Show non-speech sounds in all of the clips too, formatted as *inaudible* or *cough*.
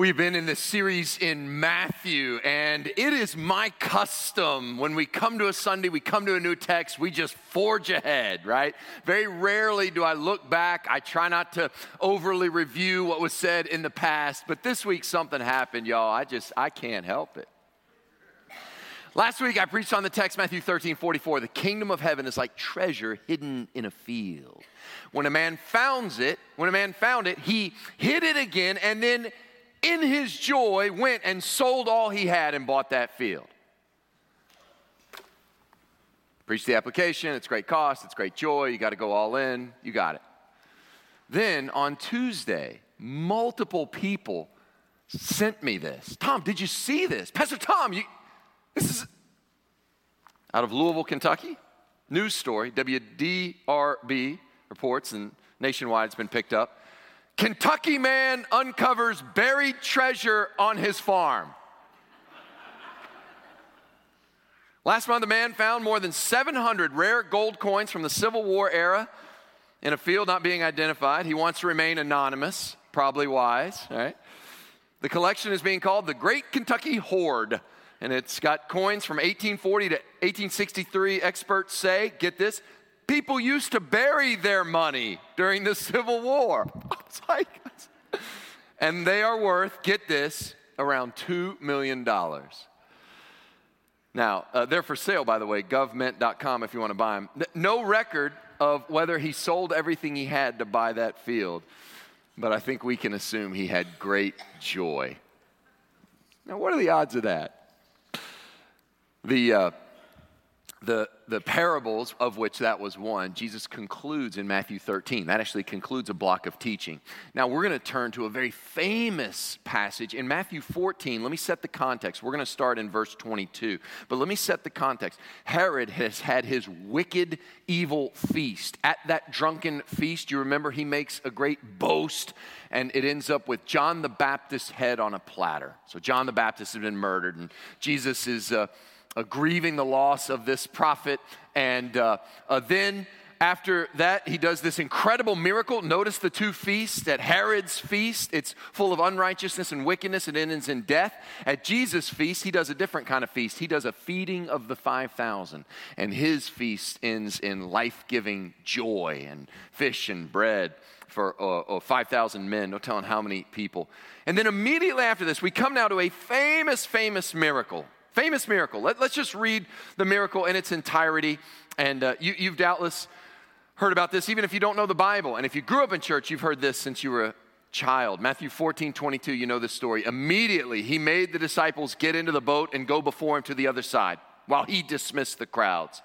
We've been in this series in Matthew, and it is my custom when we come to a Sunday, we come to a new text, we just forge ahead, right? Very rarely do I look back. I try not to overly review what was said in the past, but this week something happened, y'all. I just, I can't help it. Last week I preached on the text, Matthew 13, 44. The kingdom of heaven is like treasure hidden in a field. When a man founds it, when a man found it, he hid it again and then in his joy, went and sold all he had and bought that field. Preach the application, it's great cost, it's great joy, you got to go all in, you got it. Then on Tuesday, multiple people sent me this. Tom, did you see this? Pastor Tom, you, this is out of Louisville, Kentucky. News story, WDRB reports, and nationwide it's been picked up. Kentucky man uncovers buried treasure on his farm. Last month, a man found more than 700 rare gold coins from the Civil War era in a field not being identified. He wants to remain anonymous, probably wise, right? The collection is being called the Great Kentucky Hoard, and it's got coins from 1840 to 1863. Experts say, get this, people used to bury their money during the Civil War. *laughs* like, and they are worth, get this, around $2 million. Now, uh, they're for sale, by the way, govmint.com if you want to buy them. No record of whether he sold everything he had to buy that field, but I think we can assume he had great joy. Now, what are the odds of that? The, uh, the, the parables of which that was one, Jesus concludes in Matthew 13. That actually concludes a block of teaching. Now we're going to turn to a very famous passage in Matthew 14. Let me set the context. We're going to start in verse 22. But let me set the context. Herod has had his wicked, evil feast. At that drunken feast, you remember he makes a great boast, and it ends up with John the Baptist's head on a platter. So John the Baptist has been murdered, and Jesus is. Uh, uh, grieving the loss of this prophet. And uh, uh, then after that, he does this incredible miracle. Notice the two feasts. At Herod's feast, it's full of unrighteousness and wickedness, and ends in death. At Jesus' feast, he does a different kind of feast. He does a feeding of the 5,000, and his feast ends in life giving joy and fish and bread for uh, uh 5,000 men, no telling how many people. And then immediately after this, we come now to a famous, famous miracle Famous miracle. Let, us just read the miracle in its entirety. And uh, you, you've doubtless heard about this, even if you don't know the Bible. And if you grew up in church, you've heard this since you were a child. Matthew 14, 22, you know this story. Immediately, he made the disciples get into the boat and go before him to the other side while he dismissed the crowds.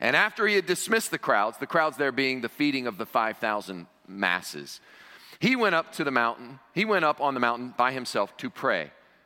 And after he had dismissed the crowds, the crowds there being the feeding of the 5,000 masses, he went up to the mountain. He went up on the mountain by himself to pray.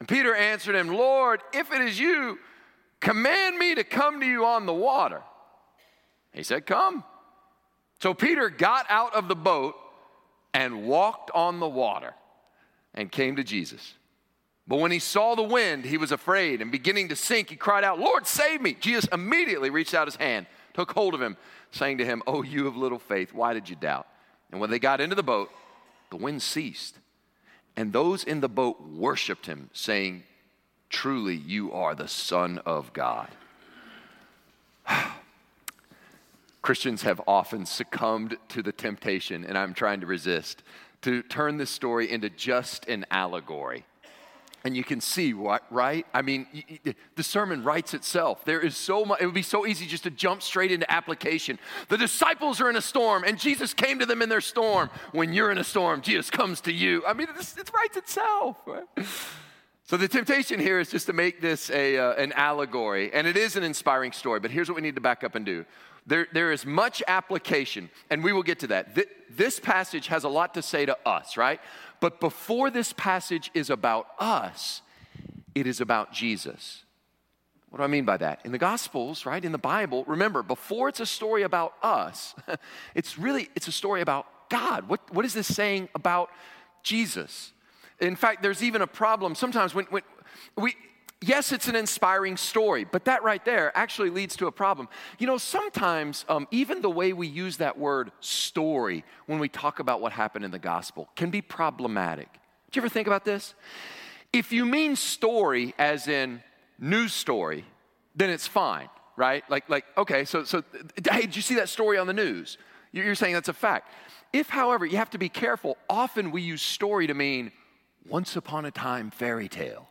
And Peter answered him, Lord, if it is you, command me to come to you on the water. He said, Come. So Peter got out of the boat and walked on the water and came to Jesus. But when he saw the wind, he was afraid and beginning to sink, he cried out, Lord, save me. Jesus immediately reached out his hand, took hold of him, saying to him, Oh, you of little faith, why did you doubt? And when they got into the boat, the wind ceased and those in the boat worshiped him, saying, Truly, you are the Son of God. *sighs* Christians have often succumbed to the temptation, and I'm trying to resist, to turn this story into just an allegory. And you can see, right? I mean, the sermon writes itself. There is so much, it would be so easy just to jump straight into application. The disciples are in a storm, and Jesus came to them in their storm. When you're in a storm, Jesus comes to you. I mean, it writes itself, right? *laughs* So the temptation here is just to make this a, uh, an allegory, and it is an inspiring story, but here's what we need to back up and do. There, there is much application, and we will get to that. Th- this passage has a lot to say to us, right? But before this passage is about us, it is about Jesus. What do I mean by that? In the Gospels, right, in the Bible, remember, before it's a story about us, *laughs* it's really, it's a story about God. What, what is this saying about Jesus? In fact, there's even a problem sometimes when, when we, yes, it's an inspiring story, but that right there actually leads to a problem. You know, sometimes um, even the way we use that word story when we talk about what happened in the gospel can be problematic. Do you ever think about this? If you mean story as in news story, then it's fine, right? Like, like okay, so, so hey, did you see that story on the news? You're saying that's a fact. If, however, you have to be careful, often we use story to mean once upon a time fairy tale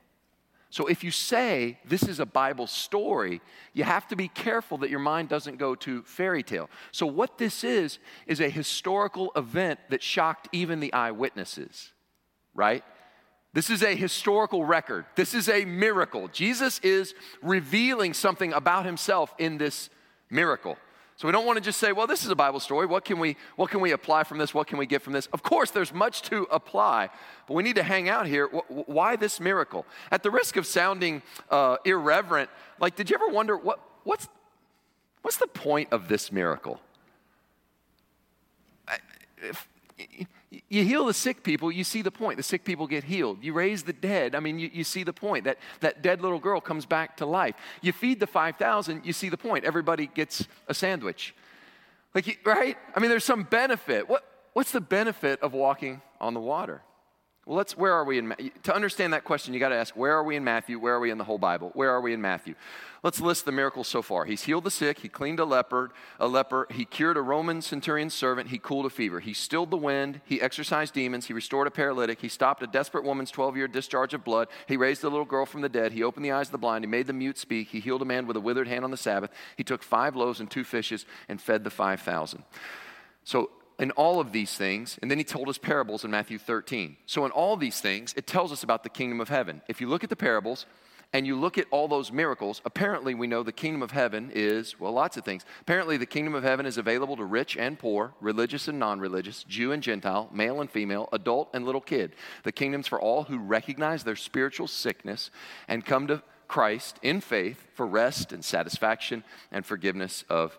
so if you say this is a Bible story, you have to be careful that your mind doesn't go to fairy tale. So what this is, is a historical event that shocked even the eyewitnesses, right? This is a historical record. This is a miracle. Jesus is revealing something about himself in this miracle. So we don't want to just say, well, this is a Bible story. What can we what can we apply from this? What can we get from this? Of course, there's much to apply, but we need to hang out here. Why this miracle? At the risk of sounding uh, irreverent, like, did you ever wonder what what's what's the point of this miracle? If, you heal the sick people, you see the point. The sick people get healed. You raise the dead, I mean, you, you see the point. That, that dead little girl comes back to life. You feed the 5,000, you see the point. Everybody gets a sandwich. Like, right? I mean, there's some benefit. What, what's the benefit of walking on the water? Well, let's, where are we in, to understand that question, you got to ask, where are we in Matthew? Where are we in the whole Bible? Where are we in Matthew? Let's list the miracles so far. He's healed the sick, he cleaned a leper, a leper, he cured a Roman centurion's servant, he cooled a fever, he stilled the wind, he exorcised demons, he restored a paralytic, he stopped a desperate woman's 12-year discharge of blood, he raised a little girl from the dead, he opened the eyes of the blind, he made the mute speak, he healed a man with a withered hand on the Sabbath, he took five loaves and two fishes and fed the 5,000. So in all of these things, and then he told us parables in Matthew 13. So, in all these things, it tells us about the kingdom of heaven. If you look at the parables and you look at all those miracles, apparently we know the kingdom of heaven is, well, lots of things. Apparently, the kingdom of heaven is available to rich and poor, religious and non religious, Jew and Gentile, male and female, adult and little kid. The kingdom's for all who recognize their spiritual sickness and come to Christ in faith for rest and satisfaction and forgiveness of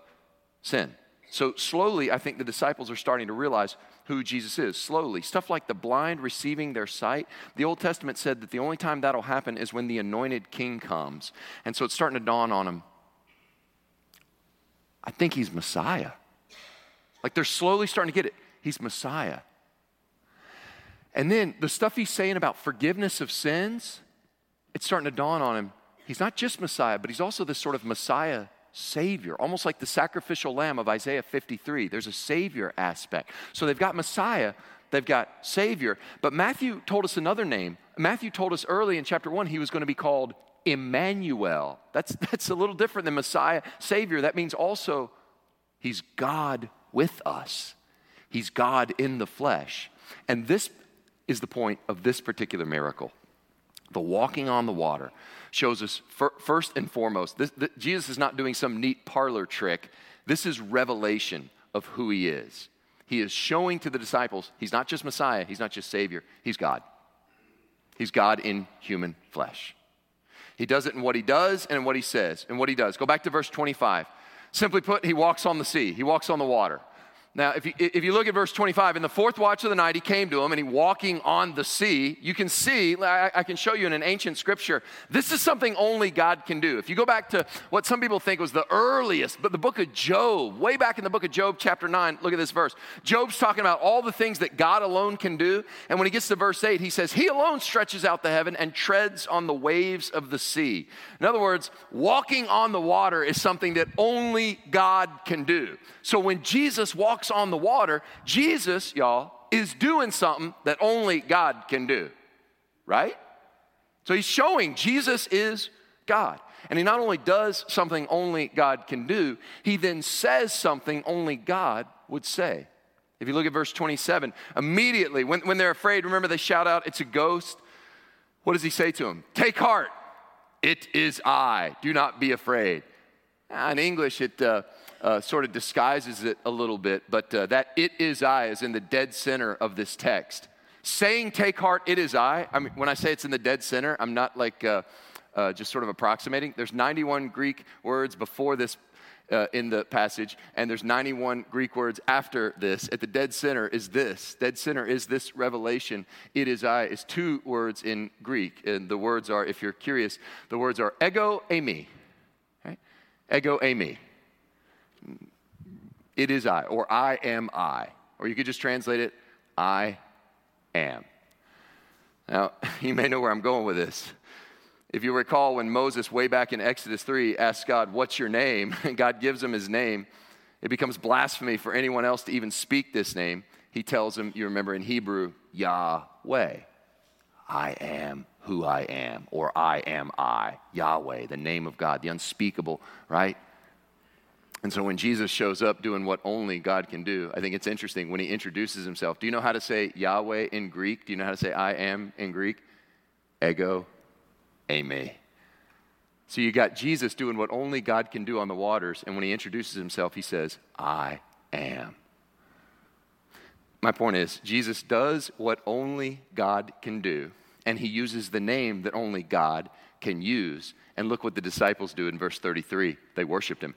sin. So, slowly, I think the disciples are starting to realize who Jesus is. Slowly. Stuff like the blind receiving their sight. The Old Testament said that the only time that'll happen is when the anointed king comes. And so it's starting to dawn on them. I think he's Messiah. Like they're slowly starting to get it. He's Messiah. And then the stuff he's saying about forgiveness of sins, it's starting to dawn on him. He's not just Messiah, but he's also this sort of Messiah Savior, almost like the sacrificial lamb of Isaiah 53. There's a Savior aspect. So they've got Messiah, they've got Savior. But Matthew told us another name. Matthew told us early in chapter 1 he was going to be called Emmanuel. That's, *laughs* that's a little different than Messiah, Savior. That means also he's God with us, he's God in the flesh. And this is the point of this particular miracle the walking on the water shows us first and foremost this, this, Jesus is not doing some neat parlor trick. This is revelation of who he is. He is showing to the disciples he's not just Messiah, he's not just Savior, he's God. He's God in human flesh. He does it in what he does and in what he says and what he does. Go back to verse 25. Simply put, he walks on the sea, he walks on the water. Now, if you, if you look at verse 25, in the fourth watch of the night, he came to him and he walking on the sea. You can see, I, I, can show you in an ancient scripture, this is something only God can do. If you go back to what some people think was the earliest, but the book of Job, way back in the book of Job, chapter 9, look at this verse. Job's talking about all the things that God alone can do. And when he gets to verse 8, he says, He alone stretches out the heaven and treads on the waves of the sea. In other words, walking on the water is something that only God can do. So when Jesus walks on the water, Jesus, y'all, is doing something that only God can do, right? So he's showing Jesus is God. And he not only does something only God can do, he then says something only God would say. If you look at verse 27, immediately when, when they're afraid, remember they shout out, It's a ghost. What does he say to them? Take heart, it is I. Do not be afraid. Ah, in English, it, uh, uh, sort of disguises it a little bit, but uh, that it is I is in the dead center of this text. Saying, take heart, it is I. I mean, when I say it's in the dead center, I'm not like uh, uh just sort of approximating. There's 91 Greek words before this uh, in the passage, and there's 91 Greek words after this. At the dead center is this. Dead center is this revelation. It is I is two words in Greek, and the words are, if you're curious, the words are ego eimi. Right? Ego eimi. It is I, or I am I. Or you could just translate it, I am. Now, *laughs* you may know where I'm going with this. If you recall, when Moses, way back in Exodus 3, asked God, What's your name? *laughs* and God gives him his name, it becomes blasphemy for anyone else to even speak this name. He tells him, you remember in Hebrew, Yahweh. I am who I am, or I am I, Yahweh, the name of God, the unspeakable, right? And so when Jesus shows up doing what only God can do, I think it's interesting when he introduces himself. Do you know how to say Yahweh in Greek? Do you know how to say I am in Greek? Ego eimi. So you got Jesus doing what only God can do on the waters, and when he introduces himself, he says, I am. My point is, Jesus does what only God can do, and he uses the name that only God can use. And look what the disciples do in verse 33. They worshiped him.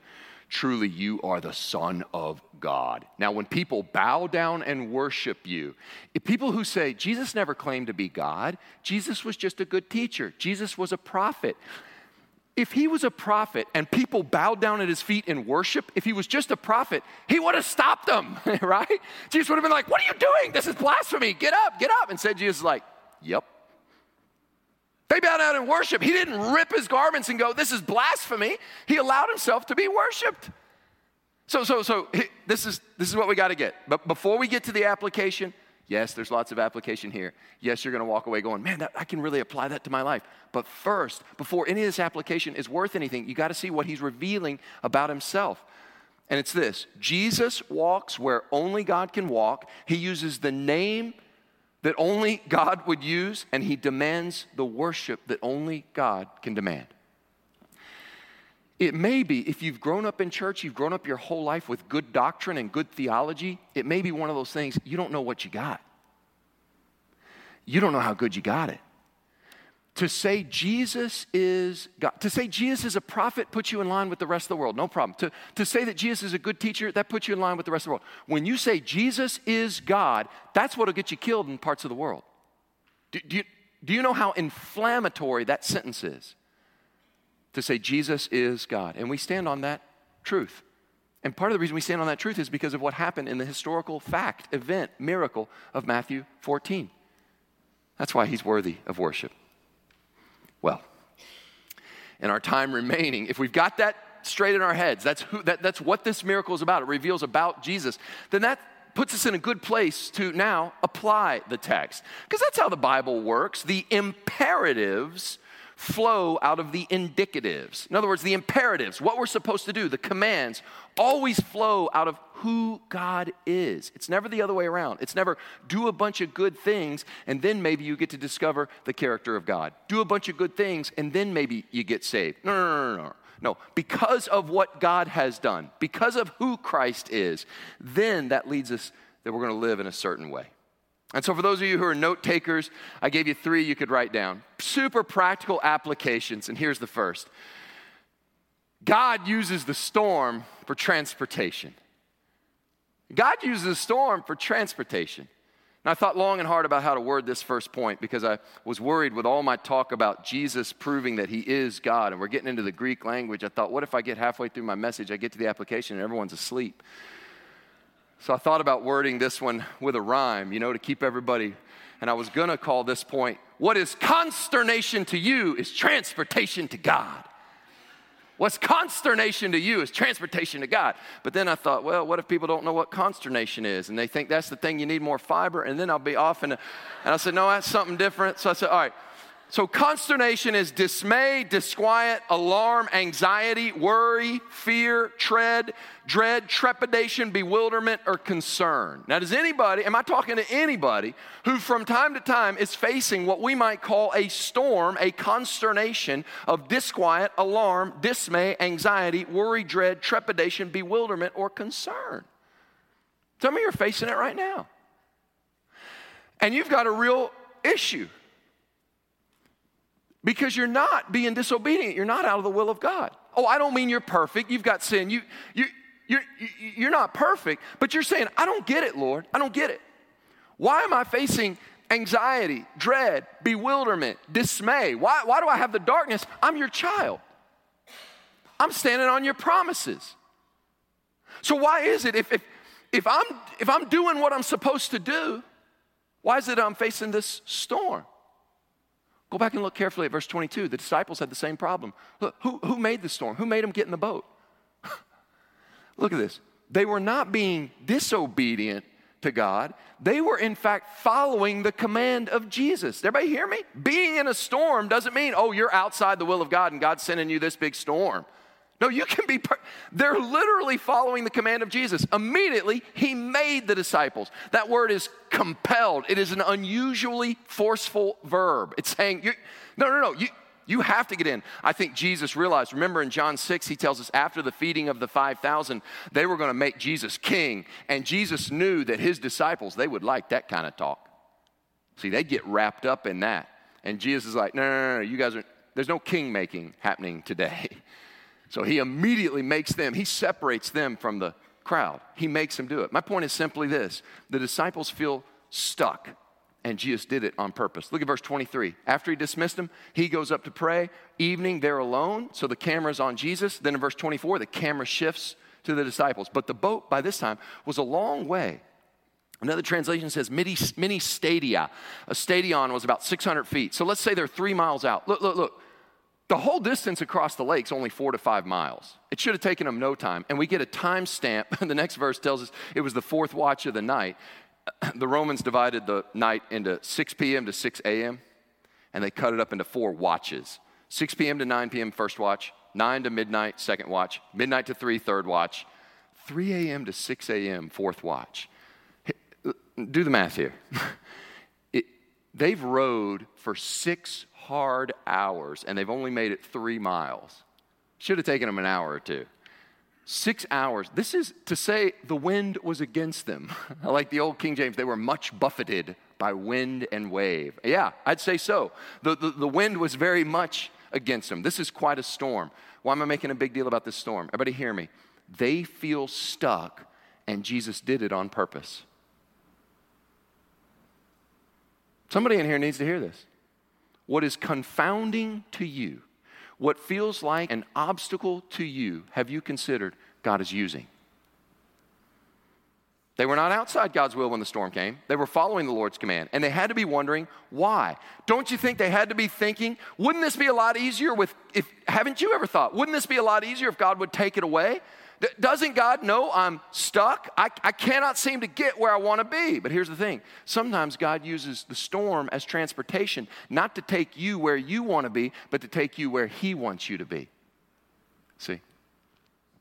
Truly, you are the Son of God. Now, when people bow down and worship you, people who say, Jesus never claimed to be God, Jesus was just a good teacher, Jesus was a prophet. If he was a prophet and people bowed down at his feet in worship, if he was just a prophet, he would have stopped them, *laughs* right? Jesus would have been like, What are you doing? This is blasphemy. Get up, get up. And said, Jesus, like, Yep, they bowed down and worship. He didn't rip his garments and go, This is blasphemy. He allowed himself to be worshiped. So, so, so this is this is what we got to get. But before we get to the application, yes, there's lots of application here. Yes, you're going to walk away going, man, that, I can really apply that to my life. But first, before any of this application is worth anything, you got to see what he's revealing about himself. And it's this Jesus walks where only God can walk. He uses the name that only God would use, and he demands the worship that only God can demand. It may be, if you've grown up in church, you've grown up your whole life with good doctrine and good theology, it may be one of those things you don't know what you got. You don't know how good you got it to say Jesus is God, to say Jesus is a prophet puts you in line with the rest of the world, no problem. To, to say that Jesus is a good teacher, that puts you in line with the rest of the world. When you say Jesus is God, that's what'll get you killed in parts of the world. Do, do, you, do you know how inflammatory that sentence is? To say Jesus is God. And we stand on that truth. And part of the reason we stand on that truth is because of what happened in the historical fact, event, miracle of Matthew 14. That's why he's worthy of worship. Well, in our time remaining, if we've got that straight in our heads, that's, who, that, that's what this miracle is about. It reveals about Jesus. Then that puts us in a good place to now apply the text. Because that's how the Bible works. The imperatives flow out of the indicatives. In other words, the imperatives, what we're supposed to do, the commands, always flow out of who God is. It's never the other way around. It's never do a bunch of good things and then maybe you get to discover the character of God. Do a bunch of good things and then maybe you get saved. No, no, no, no, no. No, because of what God has done, because of who Christ is, then that leads us that we're going to live in a certain way. And so, for those of you who are note takers, I gave you three you could write down. Super practical applications, and here's the first God uses the storm for transportation. God uses the storm for transportation. And I thought long and hard about how to word this first point because I was worried with all my talk about Jesus proving that he is God, and we're getting into the Greek language. I thought, what if I get halfway through my message, I get to the application, and everyone's asleep? So I thought about wording this one with a rhyme, you know, to keep everybody. And I was going to call this point, What is consternation to you is transportation to God. What's consternation to you is transportation to God. But then I thought, well, what if people don't know what consternation is? And they think that's the thing you need more fiber, and then I'll be off. And, and I said, no, that's something different. So I said, all right, So, consternation is dismay, disquiet, alarm, anxiety, worry, fear, tread, dread, trepidation, bewilderment, or concern. Now, does anybody, am I talking to anybody who from time to time is facing what we might call a storm, a consternation of disquiet, alarm, dismay, anxiety, worry, dread, trepidation, bewilderment, or concern? Some of you are facing it right now. And you've got a real issue because you're not being disobedient. You're not out of the will of God. Oh, I don't mean you're perfect. You've got sin. You, you, you're, you're not perfect, but you're saying, I don't get it, Lord. I don't get it. Why am I facing anxiety, dread, bewilderment, dismay? Why, why do I have the darkness? I'm your child. I'm standing on your promises. So why is it if, if, if, I'm, if I'm doing what I'm supposed to do, why is it I'm facing this storm? Go back and look carefully at verse 22. The disciples had the same problem. Look, who, who made the storm? Who made them get in the boat? *laughs* look at this. They were not being disobedient to God. They were, in fact, following the command of Jesus. Everybody hear me? Being in a storm doesn't mean, oh, you're outside the will of God and God's sending you this big storm. No, you can be, per- they're literally following the command of Jesus. Immediately, he made the disciples. That word is compelled, it is an unusually forceful verb. It's saying, no, no, no, you, you have to get in. I think Jesus realized, remember in John 6, he tells us after the feeding of the 5,000, they were going to make Jesus king. And Jesus knew that his disciples, they would like that kind of talk. See, they'd get wrapped up in that. And Jesus is like, no, no, no, no you guys are, there's no king making happening today. *laughs* So he immediately makes them, he separates them from the crowd. He makes them do it. My point is simply this the disciples feel stuck, and Jesus did it on purpose. Look at verse 23. After he dismissed them, he goes up to pray. Evening, they're alone, so the camera's on Jesus. Then in verse 24, the camera shifts to the disciples. But the boat by this time was a long way. Another translation says mini stadia. A stadion was about 600 feet. So let's say they're three miles out. Look, look, look. The whole distance across the lake is only four to five miles. It should have taken them no time. And we get a time stamp. *laughs* the next verse tells us it was the fourth watch of the night. *clears throat* The Romans divided the night into 6 p.m. to 6 a.m., and they cut it up into four watches 6 p.m. to 9 p.m., first watch, 9 to midnight, second watch, midnight to 3, third watch, 3 a.m. to 6 a.m., fourth watch. Do the math here. *laughs* They've rowed for six hard hours and they've only made it three miles. Should have taken them an hour or two. Six hours. This is to say the wind was against them. *laughs* like the old King James, they were much buffeted by wind and wave. Yeah, I'd say so. The, the, the wind was very much against them. This is quite a storm. Why am I making a big deal about this storm? Everybody hear me. They feel stuck, and Jesus did it on purpose. Somebody in here needs to hear this what is confounding to you, what feels like an obstacle to you, have you considered God is using? They were not outside God's will when the storm came. They were following the Lord's command. And they had to be wondering why. Don't you think they had to be thinking, wouldn't this be a lot easier with if haven't you ever thought, wouldn't this be a lot easier if God would take it away? Doesn't God know I'm stuck? I, I cannot seem to get where I want to be. But here's the thing sometimes God uses the storm as transportation, not to take you where you want to be, but to take you where He wants you to be. See?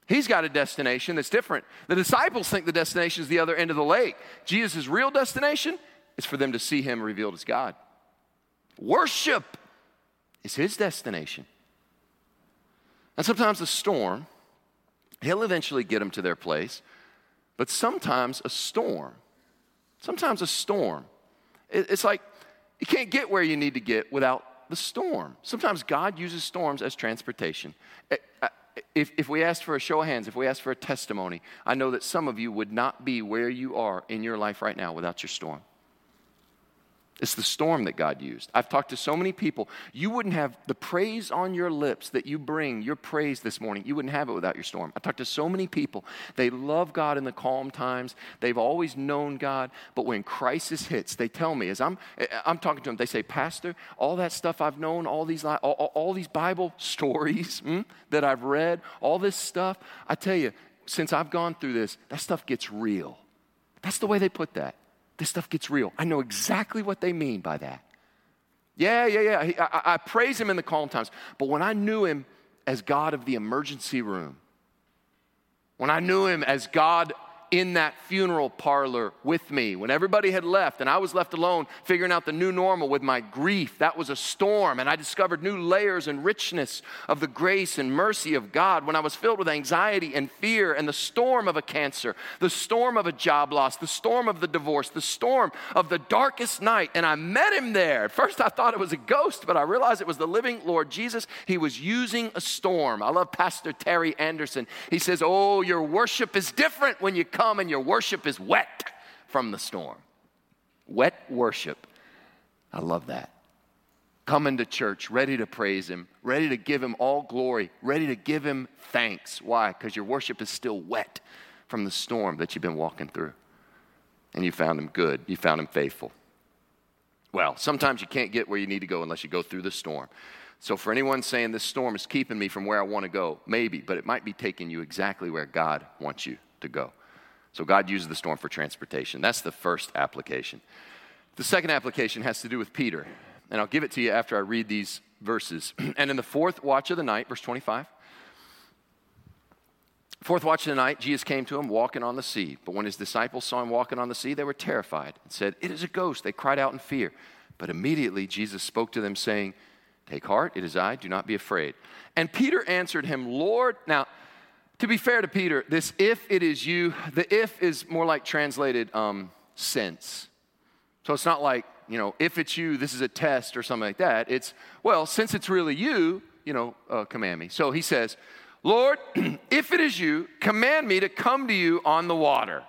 He's got a destination that's different. The disciples think the destination is the other end of the lake. Jesus' real destination is for them to see Him revealed as God. Worship is His destination. And sometimes the storm He'll eventually get them to their place. But sometimes a storm, sometimes a storm, it's like you can't get where you need to get without the storm. Sometimes God uses storms as transportation. Eh, uh, if, if we asked for a show of hands, if we asked for a testimony, I know that some of you would not be where you are in your life right now without your storm. It's the storm that God used. I've talked to so many people. You wouldn't have the praise on your lips that you bring, your praise this morning, you wouldn't have it without your storm. I talked to so many people. They love God in the calm times. They've always known God, but when crisis hits, they tell me, as I'm, I'm talking to them, they say, Pastor, all that stuff I've known, all these, all, all these Bible *laughs* stories hmm, that I've read, all this stuff, I tell you, since I've gone through this, that stuff gets real. That's the way they put that this stuff gets real. I know exactly what they mean by that. Yeah, yeah, yeah. I, I praise him in the calm times. But when I knew him as God of the emergency room, when I knew him as God in that funeral parlor with me when everybody had left and I was left alone figuring out the new normal with my grief. That was a storm, and I discovered new layers and richness of the grace and mercy of God when I was filled with anxiety and fear and the storm of a cancer, the storm of a job loss, the storm of the divorce, the storm of the darkest night. And I met him there. At first, I thought it was a ghost, but I realized it was the living Lord Jesus. He was using a storm. I love Pastor Terry Anderson. He says, Oh, your worship is different when you come and your worship is wet from the storm. Wet worship. I love that. Coming to church, ready to praise Him, ready to give Him all glory, ready to give Him thanks. Why? Because your worship is still wet from the storm that you've been walking through. And you found Him good, you found Him faithful. Well, sometimes you can't get where you need to go unless you go through the storm. So, for anyone saying this storm is keeping me from where I want to go, maybe, but it might be taking you exactly where God wants you to go. So God uses the storm for transportation. That's the first application. The second application has to do with Peter. And I'll give it to you after I read these verses. *clears throat* and in the fourth watch of the night, verse 25, fourth watch of the night, Jesus came to him walking on the sea. But when his disciples saw him walking on the sea, they were terrified and said, It is a ghost. They cried out in fear. But immediately Jesus spoke to them, saying, Take heart, it is I, do not be afraid. And Peter answered him, Lord, now, to be fair to Peter, this if it is you, the if is more like translated um, since. So it's not like, you know, if it's you, this is a test or something like that. It's, well, since it's really you, you know, uh, command me. So he says, Lord, *clears throat* if it is you, command me to come to you on the water.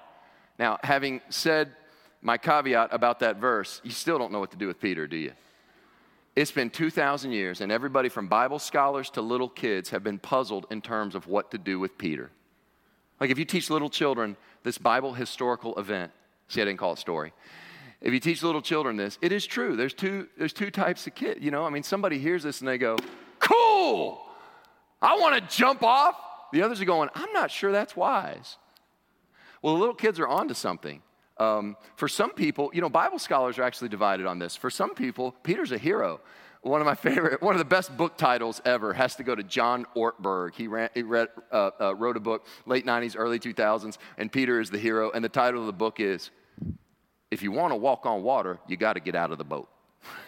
Now, having said my caveat about that verse, you still don't know what to do with Peter, do you? It's been 2,000 years, and everybody from Bible scholars to little kids have been puzzled in terms of what to do with Peter. Like if you teach little children this Bible historical event, see, I didn't call it story. If you teach little children this, it is true. There's two, there's two types of kids. You know, I mean, somebody hears this and they go, cool, I want to jump off. The others are going, I'm not sure that's wise. Well, the little kids are onto something. Um, for some people, you know, Bible scholars are actually divided on this. For some people, Peter's a hero. One of my *laughs* favorite, one of the best book titles ever has to go to John Ortberg. He, ran, he read, uh, uh, wrote a book, late 90s, early 2000s, and Peter is the hero. And the title of the book is If You Want to Walk on Water, You Got to Get Out of the Boat.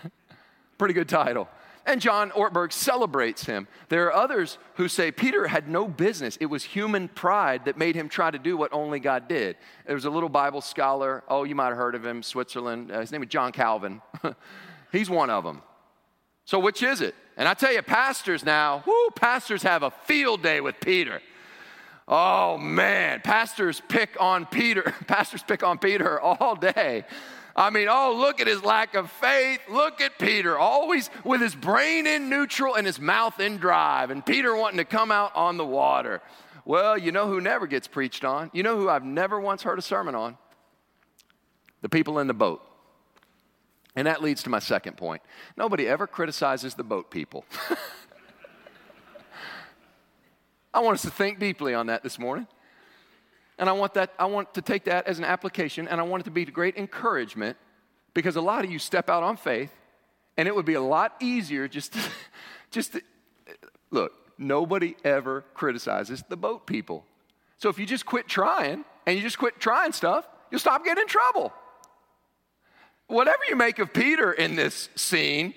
*laughs* Pretty good title. And John Ortberg celebrates him. There are others who say Peter had no business. It was human pride that made him try to do what only God did. There was a little Bible scholar, oh, you might have heard of him, Switzerland. Uh, his name was John Calvin. *laughs* He's one of them. So, which is it? And I tell you, pastors now, whoo, pastors have a field day with Peter. Oh man, pastors pick on Peter. *laughs* Pastors pick on Peter all day. I mean, oh, look at his lack of faith. Look at Peter, always with his brain in neutral and his mouth in drive, and Peter wanting to come out on the water. Well, you know who never gets preached on? You know who I've never once heard a sermon on? The people in the boat. And that leads to my second point. Nobody ever criticizes the boat people. *laughs* I want us to think deeply on that this morning. And I want that, I want to take that as an application and I want it to be great encouragement because a lot of you step out on faith and it would be a lot easier just to, *laughs* just to, look, nobody ever criticizes the boat people. So if you just quit trying and you just quit trying stuff, you'll stop getting in trouble. Whatever you make of Peter in this scene,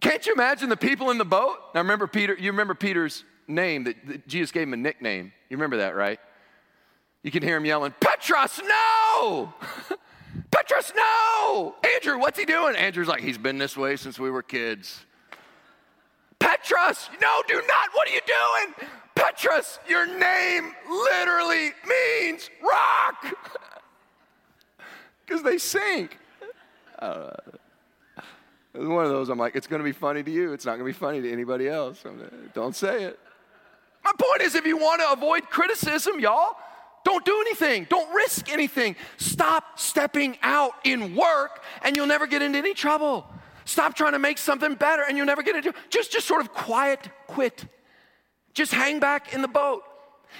can't you imagine the people in the boat? Now remember Peter, you remember Peter's name that, that Jesus gave him a nickname. You remember that, right? You can hear him yelling, Petros, no! *laughs* Petros, no! Andrew, what's he doing? Andrew's like, he's been this way since we were kids. Petros, no, do not. What are you doing? Petros, your name literally means rock. *laughs* Because they sink. Uh, it was one of those, I'm like, it's going to be funny to you. It's not going to be funny to anybody else. Don't say it. My point is, if you want to avoid criticism, y'all, don't do anything. Don't risk anything. Stop stepping out in work and you'll never get into any trouble. Stop trying to make something better and you'll never get into just just sort of quiet quit. Just hang back in the boat.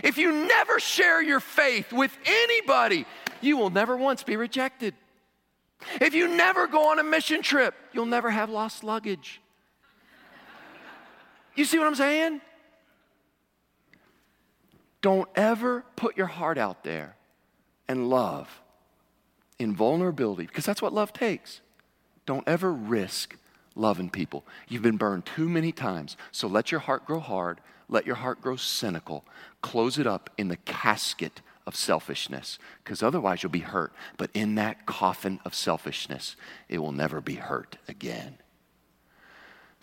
If you never share your faith with anybody, you will never once be rejected. If you never go on a mission trip, you'll never have lost luggage. You see what I'm saying? Don't ever put your heart out there and love in vulnerability because that's what love takes. Don't ever risk loving people. You've been burned too many times. So let your heart grow hard, let your heart grow cynical. Close it up in the casket of selfishness because otherwise you'll be hurt. But in that coffin of selfishness, it will never be hurt again.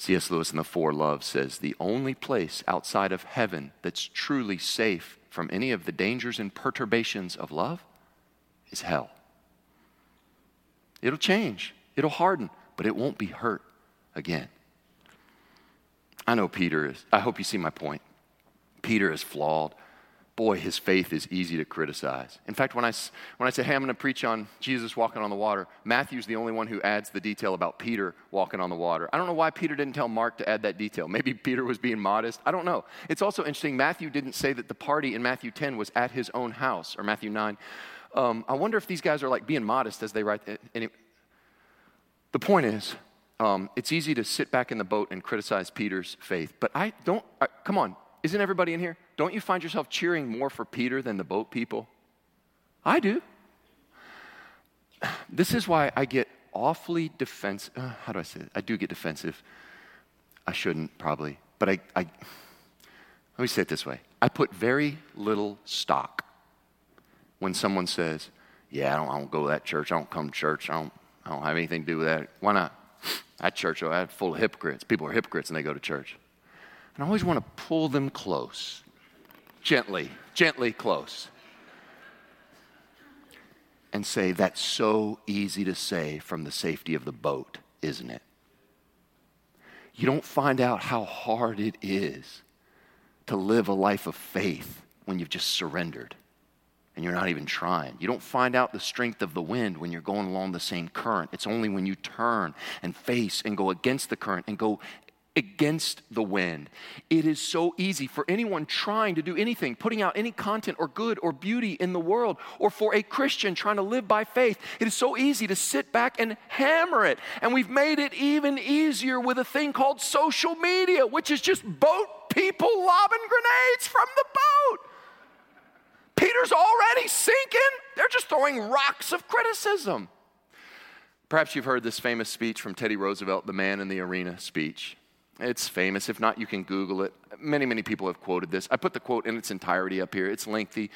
C.S. Lewis in The Four Loves says the only place outside of heaven that's truly safe from any of the dangers and perturbations of love is hell. It'll change, it'll harden, but it won't be hurt again. I know Peter is, I hope you see my point. Peter is flawed boy, his faith is easy to criticize. In fact, when I, when I say, hey, I'm going to preach on Jesus walking on the water, Matthew's the only one who adds the detail about Peter walking on the water. I don't know why Peter didn't tell Mark to add that detail. Maybe *laughs* Peter was being modest. I don't know. It's also interesting, Matthew didn't say that the party in Matthew 10 was at his own house, or Matthew 9. Um, I wonder if these guys are like being modest as they write. Any, the point is, um, it's easy to sit back in the boat and criticize Peter's faith, but I don't, I, come on, isn't everybody in here? Don't you find yourself cheering more for Peter than the boat people? I do. *sighs* This is why I get awfully defensive. Uh, how do I say it? I do get defensive. I shouldn't probably, but I, I, let me say it this way I put very little stock when someone says, Yeah, I don't, I don't go to that church. I don't come to church. I don't, I don't have anything to do with that. Why not? That church, oh, that's full of hypocrites. People are hypocrites and they go to church. And I always want to pull them close, gently, gently close, and say, That's so easy to say from the safety of the boat, isn't it? You don't find out how hard it is to live a life of faith when you've just surrendered and you're not even trying. You don't find out the strength of the wind when you're going along the same current. It's only when you turn and face and go against the current and go against the wind. It is so easy for anyone trying to do anything, putting out any content or good or beauty in the world, or for a Christian trying to live by faith. It is so easy to sit back and hammer it. And we've made it even easier with a thing called social media, which is just boat people lobbing grenades from the boat. Peter's already sinking. They're just throwing rocks of criticism. Perhaps you've heard this famous speech from Teddy Roosevelt, the man in the arena speech. It's famous. If not, you can Google it. Many, many people have quoted this. I put the quote in its entirety up here. It's lengthy,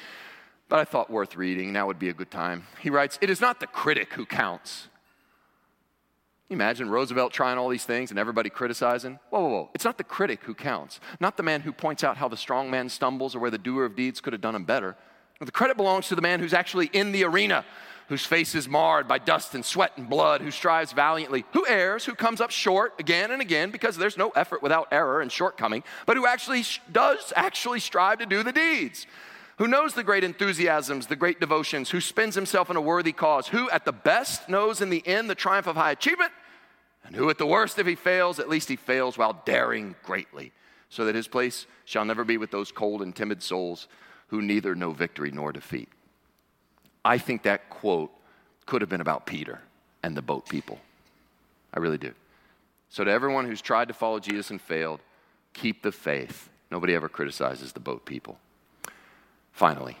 but I thought worth reading. Now would be a good time. He writes It is not the critic who counts. Imagine Roosevelt trying all these things and everybody criticizing? Whoa, whoa, whoa. It's not the critic who counts, not the man who points out how the strong man stumbles or where the doer of deeds could have done him better. The credit belongs to the man who's actually in the arena, whose face is marred by dust and sweat and blood, who strives valiantly, who errs, who comes up short again and again because there's no effort without error and shortcoming, but who actually does actually strive to do the deeds. Who knows the great enthusiasms, the great devotions, who spends himself in a worthy cause, who at the best knows in the end the triumph of high achievement, and who at the worst, if he fails, at least he fails while daring greatly, so that his place shall never be with those cold and timid souls who neither know victory nor defeat. I think that quote could have been about Peter and the boat people. I really do. So, to everyone who's tried to follow Jesus and failed, keep the faith. Nobody ever criticizes the boat people. Finally,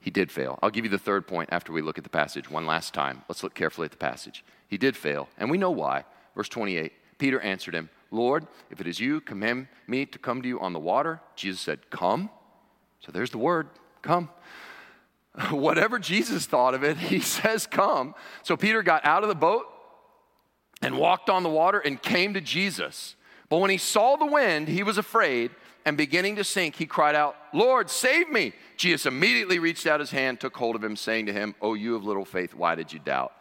he did fail. I'll give you the third point after we look at the passage one last time. Let's look carefully at the passage. He did fail, and we know why. Verse 28 Peter answered him, Lord, if it is you, command me to come to you on the water. Jesus said, Come. So there's the word, come. *laughs* whatever Jesus thought of it, *laughs* he says, Come. So Peter got out of the boat and walked on the water and came to Jesus. But when he saw the wind, he was afraid and beginning to sink, he cried out, Lord, save me. Jesus immediately reached out his hand, took hold of him, saying to him, Oh, you of little faith, why did you doubt?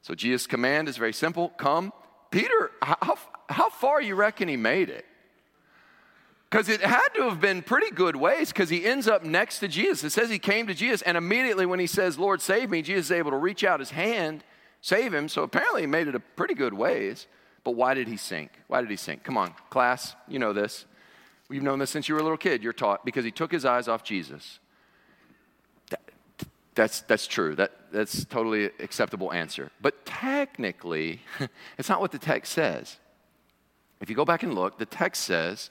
So Jesus' command is very simple come. Peter, how, how far you reckon he made it? Because it had to have been pretty good ways because he ends up next to Jesus. It says he came to Jesus, and immediately when he says, Lord, save me, Jesus is able to reach out his hand, save him. So apparently he made it a pretty good ways. But why did he sink? Why did he sink? Come on, class, you know this. You've known this since you were a little kid. You're taught because he took his eyes off Jesus. That's, that's true. That, that's totally acceptable answer. But technically, *laughs* it's not what the text says. If you go back and look, the text says,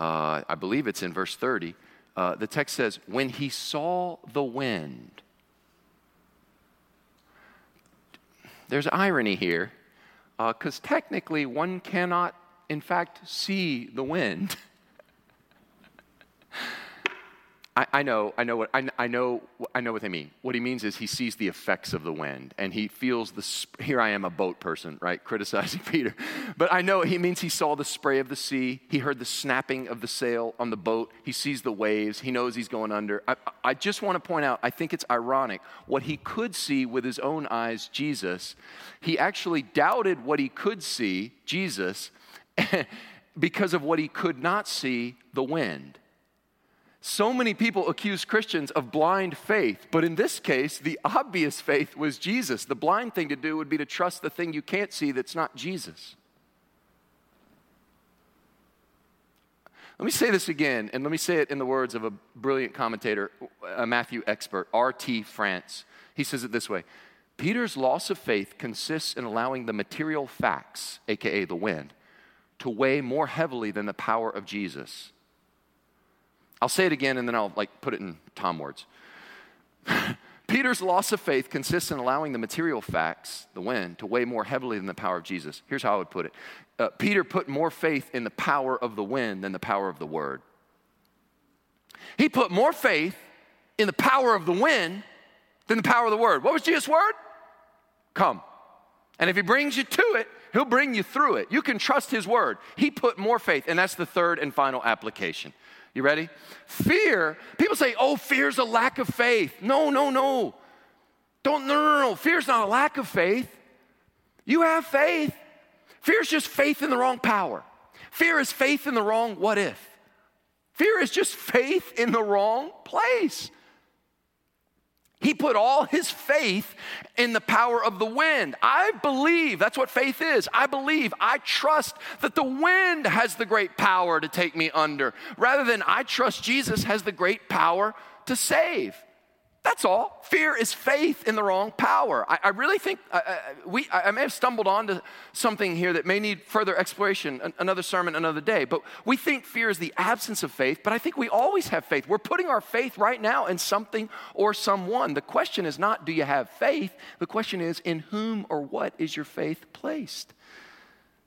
uh, I believe it's in verse 30, uh, the text says, when he saw the wind. There's irony here, because uh, technically one cannot, in fact, see the wind. *laughs* I, I, know, I know what I, I, know. I know what they mean. What he means is he sees the effects of the wind, and he feels the. Sp- *laughs* here I am, a boat person, right, criticizing *laughs* Peter, but I know he means he saw the spray of the sea. He heard the snapping of the sail on the boat. He sees the waves. He knows he's going under. I, I just want to point out. I think it's ironic what he could see with his own eyes, Jesus. He actually doubted what he could see, Jesus, *laughs* because of what he could not see, the wind. So many people accuse Christians of blind faith, but in this case, the obvious faith was Jesus. The blind thing to do would be to trust the thing you can't see that's not Jesus. Let me say this again, and let me say it in the words of a brilliant commentator, a Matthew expert, R.T. France. He says it this way Peter's loss of faith consists in allowing the material facts, aka the wind, to weigh more heavily than the power of Jesus. I'll say it again and then I'll like put it in Tom words. *laughs* Peter's loss of faith consists in allowing the material facts, the wind, to weigh more heavily than the power of Jesus. Here's how I would put it uh, Peter put more faith in the power of the wind than the power of the word. He put more faith in the power of the wind than the power of the word. What was Jesus' word? Come. And if he brings you to it, he'll bring you through it. You can trust his word. He put more faith, and that's the third and final application. You ready? Fear, people say, oh, fear's a lack of faith. No, no, no. Don't, no, no, no. Fear's not a lack of faith. You have faith. Fear's just faith in the wrong power. Fear is faith in the wrong what if. Fear is just faith in the wrong place. He put all his faith in the power of the wind. I believe, that's what faith is. I believe, I trust that the wind has the great power to take me under, rather than I trust Jesus has the great power to save. That's all. Fear is faith in the wrong power. I, I really think uh, uh we, I may have stumbled onto something here that may need further exploration, another sermon, another day. But we think fear is the absence of faith, but I think we always have faith. We're putting our faith right now in something or someone. The question is not, do you have faith? The question is, in whom or what is your faith placed?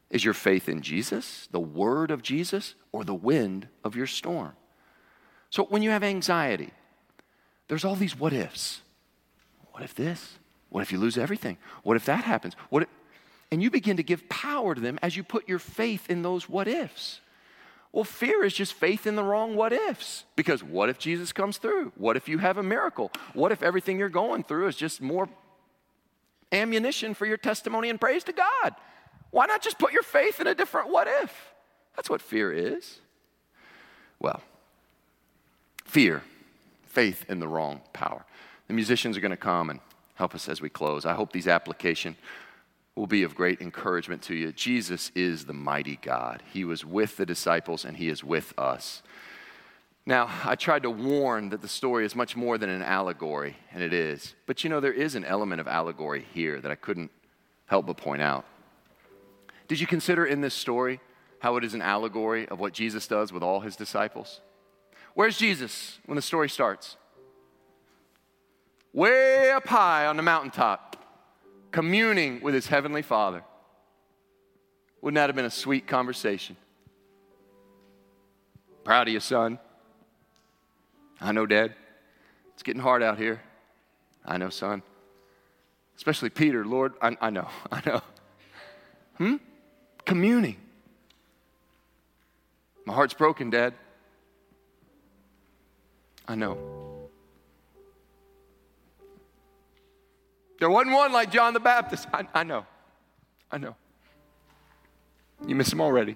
Is your faith in Jesus, the word of Jesus, or the wind of your storm? So when you have anxiety, there's all these what ifs. What if this? What if you lose everything? What if that happens? What if, and you begin to give power to them as you put your faith in those what ifs. Well, fear is just faith in the wrong what ifs. Because what if Jesus comes through? What if you have a miracle? What if everything you're going through is just more ammunition for your testimony and praise to God? Why not just put your faith in a different what if? That's what fear is. Well, fear faith in the wrong power. The musicians are going to come and help us as we close. I hope these application will be of great encouragement to you. Jesus is the mighty God. He was with the disciples and he is with us. Now, I tried to warn that the story is much more than an allegory, and it is. But you know, there is an element of allegory here that I couldn't help but point out. Did you consider in this story how it is an allegory of what Jesus does with all his disciples? Where's Jesus when the story starts? Way up high on the mountaintop, communing with his heavenly Father. Wouldn't that have been a sweet conversation? Proud of you, son. I know, Dad. It's getting hard out here. I know, son. Especially Peter, Lord. I, I know, *laughs* I know. Hmm? Communing. My heart's broken, Dad. I know. There wasn't one like John the Baptist. *laughs* I, I know. I know. You miss him already.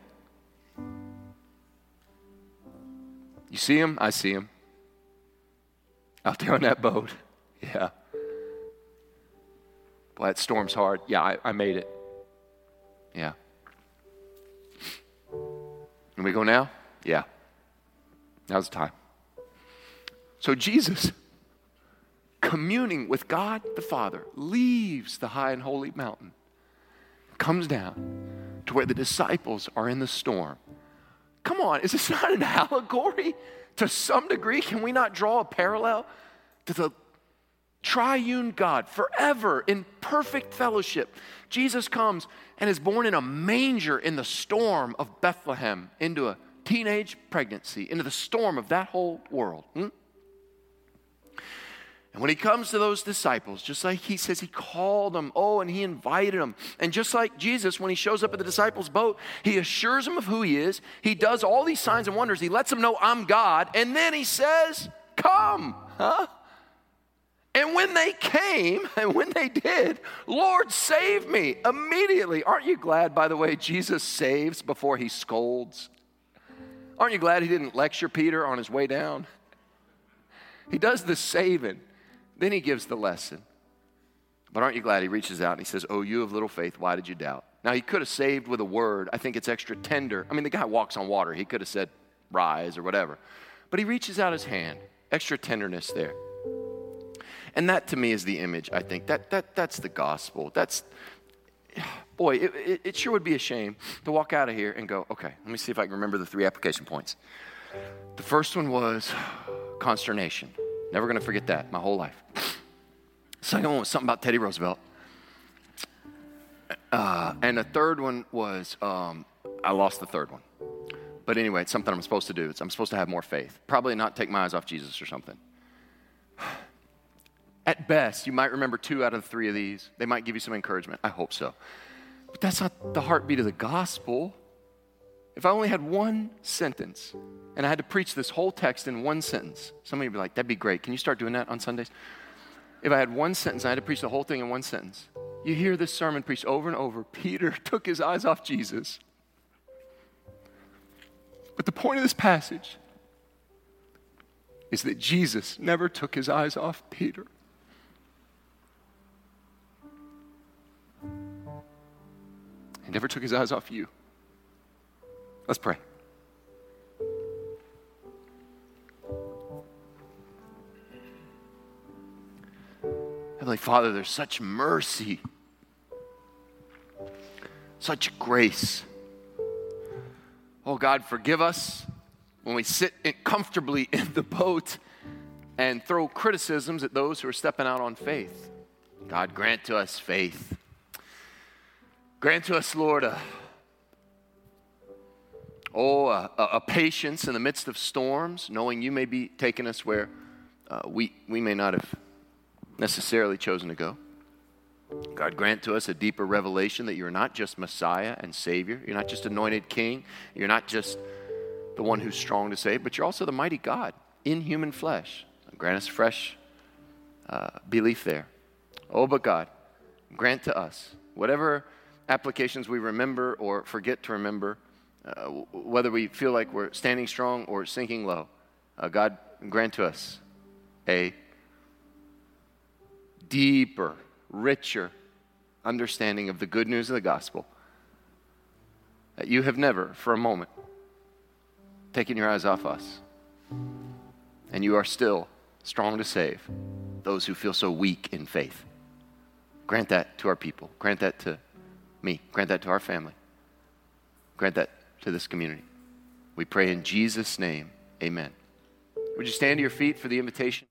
You see him? I see him. Out there on that boat. *laughs* Yeah. Boy, that storm's hard. Yeah, I, I made it. Yeah. Can we go now? Yeah. Now's the time. So, Jesus, communing with God the Father, leaves the high and holy mountain, comes down to where the disciples are in the storm. Come on, is this *laughs* not an allegory to some degree? Can we not draw a parallel to the triune God forever in perfect fellowship? Jesus comes and is born in a manger in the storm of Bethlehem into a teenage pregnancy, into the storm of that whole world. Hmm? And when he comes to those disciples, just like he says he called them, oh, and he invited them. And just like Jesus, when he shows up at the disciples' boat, he assures them of who he is. He does all these signs and wonders. He lets them know I'm God. And then he says, Come, huh? And when they came, *laughs* and when they did, Lord, save me immediately. Aren't you glad, by the way, Jesus saves before he scolds? Aren't you glad he didn't lecture Peter on his way down? He does the saving. Then he gives the lesson. But aren't you glad he reaches out and he says, Oh, you of little faith, why did you doubt? Now, he could have saved with a word. I think it's extra tender. I mean, the guy walks on water. He could have said, Rise or whatever. But he reaches out his hand, extra tenderness there. And that to me is the image, I think. That, that, that's the gospel. That's, boy, it, it, it sure would be a shame to walk out of here and go, okay, let me see if I can remember the three application points. The first one was consternation. Never going to forget that my whole life. Second one was something about Teddy Roosevelt. Uh, and the third one was um, I lost the third one. But anyway, it's something I'm supposed to do. It's, I'm supposed to have more faith. Probably not take my eyes off Jesus or something. *sighs* At best, you might remember two out of the three of these. They might give you some encouragement. I hope so. But that's not the heartbeat of the gospel. If I only had one sentence and I had to preach this whole text in one sentence, somebody would be like, that'd be great. Can you start doing that on Sundays? If I had one sentence, I had to preach the whole thing in one sentence. You hear this sermon preached over and over. Peter *laughs* took his eyes off Jesus. But the point of this passage is that Jesus never took his eyes off Peter. He never took his eyes off you. Let's pray. Heavenly Father, there's such mercy, such grace. Oh God, forgive us when we sit comfortably *laughs* in the boat and throw criticisms at those who are stepping out on faith. God, grant to us faith. Grant to us, Lord, a oh, a, a, patience in the midst of storms, knowing you may be taking us where uh, we, we may not have necessarily chosen to go. God, grant to us a deeper revelation that you're not just Messiah and Savior. You're not just anointed King. You're not just the one who's strong to save, but you're also the mighty God in human flesh. Grant us fresh uh, belief there. Oh, but God, grant to us whatever applications we remember or forget to remember uh, whether we feel like we're standing strong or sinking low, uh, God grant to us a deeper, richer understanding of the good news of the gospel. That you have never, for a moment, taken your eyes off us. And you are still strong to save those who feel so weak in faith. Grant that to our people. Grant that to me. Grant that to our family. Grant that to this community. We pray in Jesus' name, amen. Would you stand to your feet for the invitation?